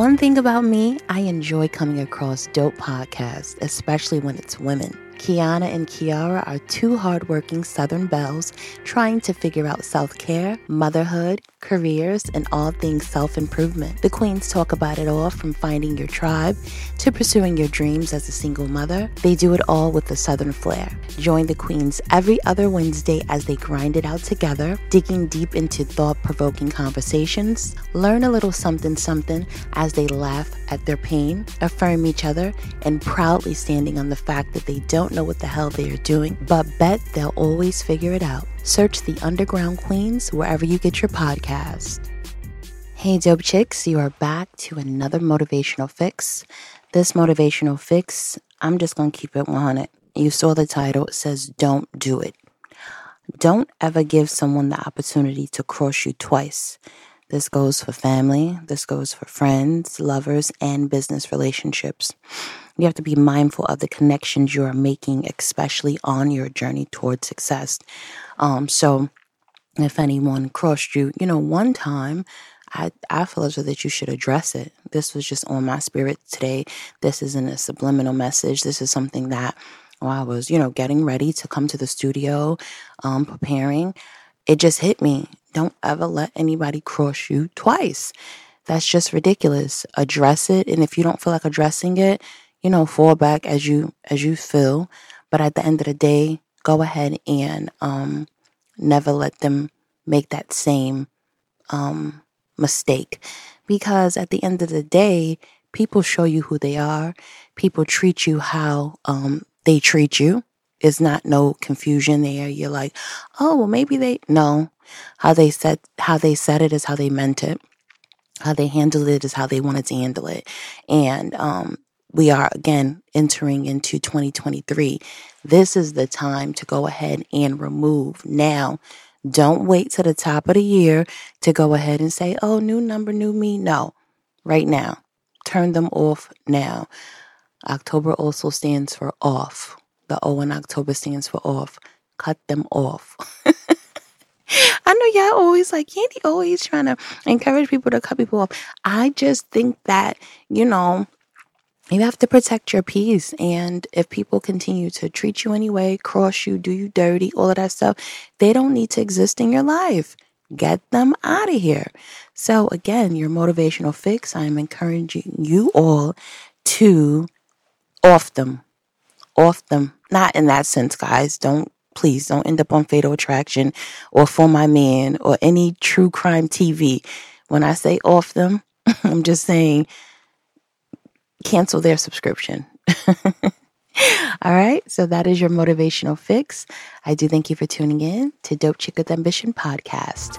One thing about me, I enjoy coming across dope podcasts, especially when it's women. Kiana and Kiara are two hardworking Southern belles trying to figure out self care, motherhood, careers, and all things self improvement. The queens talk about it all from finding your tribe to pursuing your dreams as a single mother. They do it all with a Southern flair. Join the queens every other Wednesday as they grind it out together, digging deep into thought provoking conversations. Learn a little something something as they laugh at their pain, affirm each other, and proudly standing on the fact that they don't know what the hell they are doing, but bet they'll always figure it out. Search the Underground Queens wherever you get your podcast. Hey, dope chicks, you are back to another motivational fix. This motivational fix, I'm just going to keep it 100. You saw the title, it says, Don't Do It. Don't ever give someone the opportunity to cross you twice. This goes for family, this goes for friends, lovers, and business relationships. You have to be mindful of the connections you are making, especially on your journey towards success. Um, so, if anyone crossed you, you know, one time, I, I feel as though that you should address it. This was just on my spirit today. This isn't a subliminal message. This is something that while I was, you know, getting ready to come to the studio, um, preparing, it just hit me. Don't ever let anybody cross you twice. That's just ridiculous. Address it. And if you don't feel like addressing it, you know, fall back as you as you feel. But at the end of the day, go ahead and um, never let them make that same um, mistake. Because at the end of the day, people show you who they are. People treat you how um, they treat you. Is not no confusion there. You're like, oh well, maybe they no. How they said how they said it is how they meant it. How they handled it is how they wanted to handle it. And um, we are again entering into 2023. This is the time to go ahead and remove now. Don't wait to the top of the year to go ahead and say, oh, new number, new me. No, right now. Turn them off now. October also stands for off. The O in October stands for off. Cut them off. Know y'all always like, Candy always trying to encourage people to cut people off. I just think that, you know, you have to protect your peace. And if people continue to treat you anyway, cross you, do you dirty, all of that stuff, they don't need to exist in your life. Get them out of here. So, again, your motivational fix, I'm encouraging you all to off them. Off them. Not in that sense, guys. Don't, please, don't end up on Fatal Attraction or For My Man or any true crime TV. When I say off them, I'm just saying cancel their subscription. All right, so that is your motivational fix. I do thank you for tuning in to Dope Chick with Ambition podcast.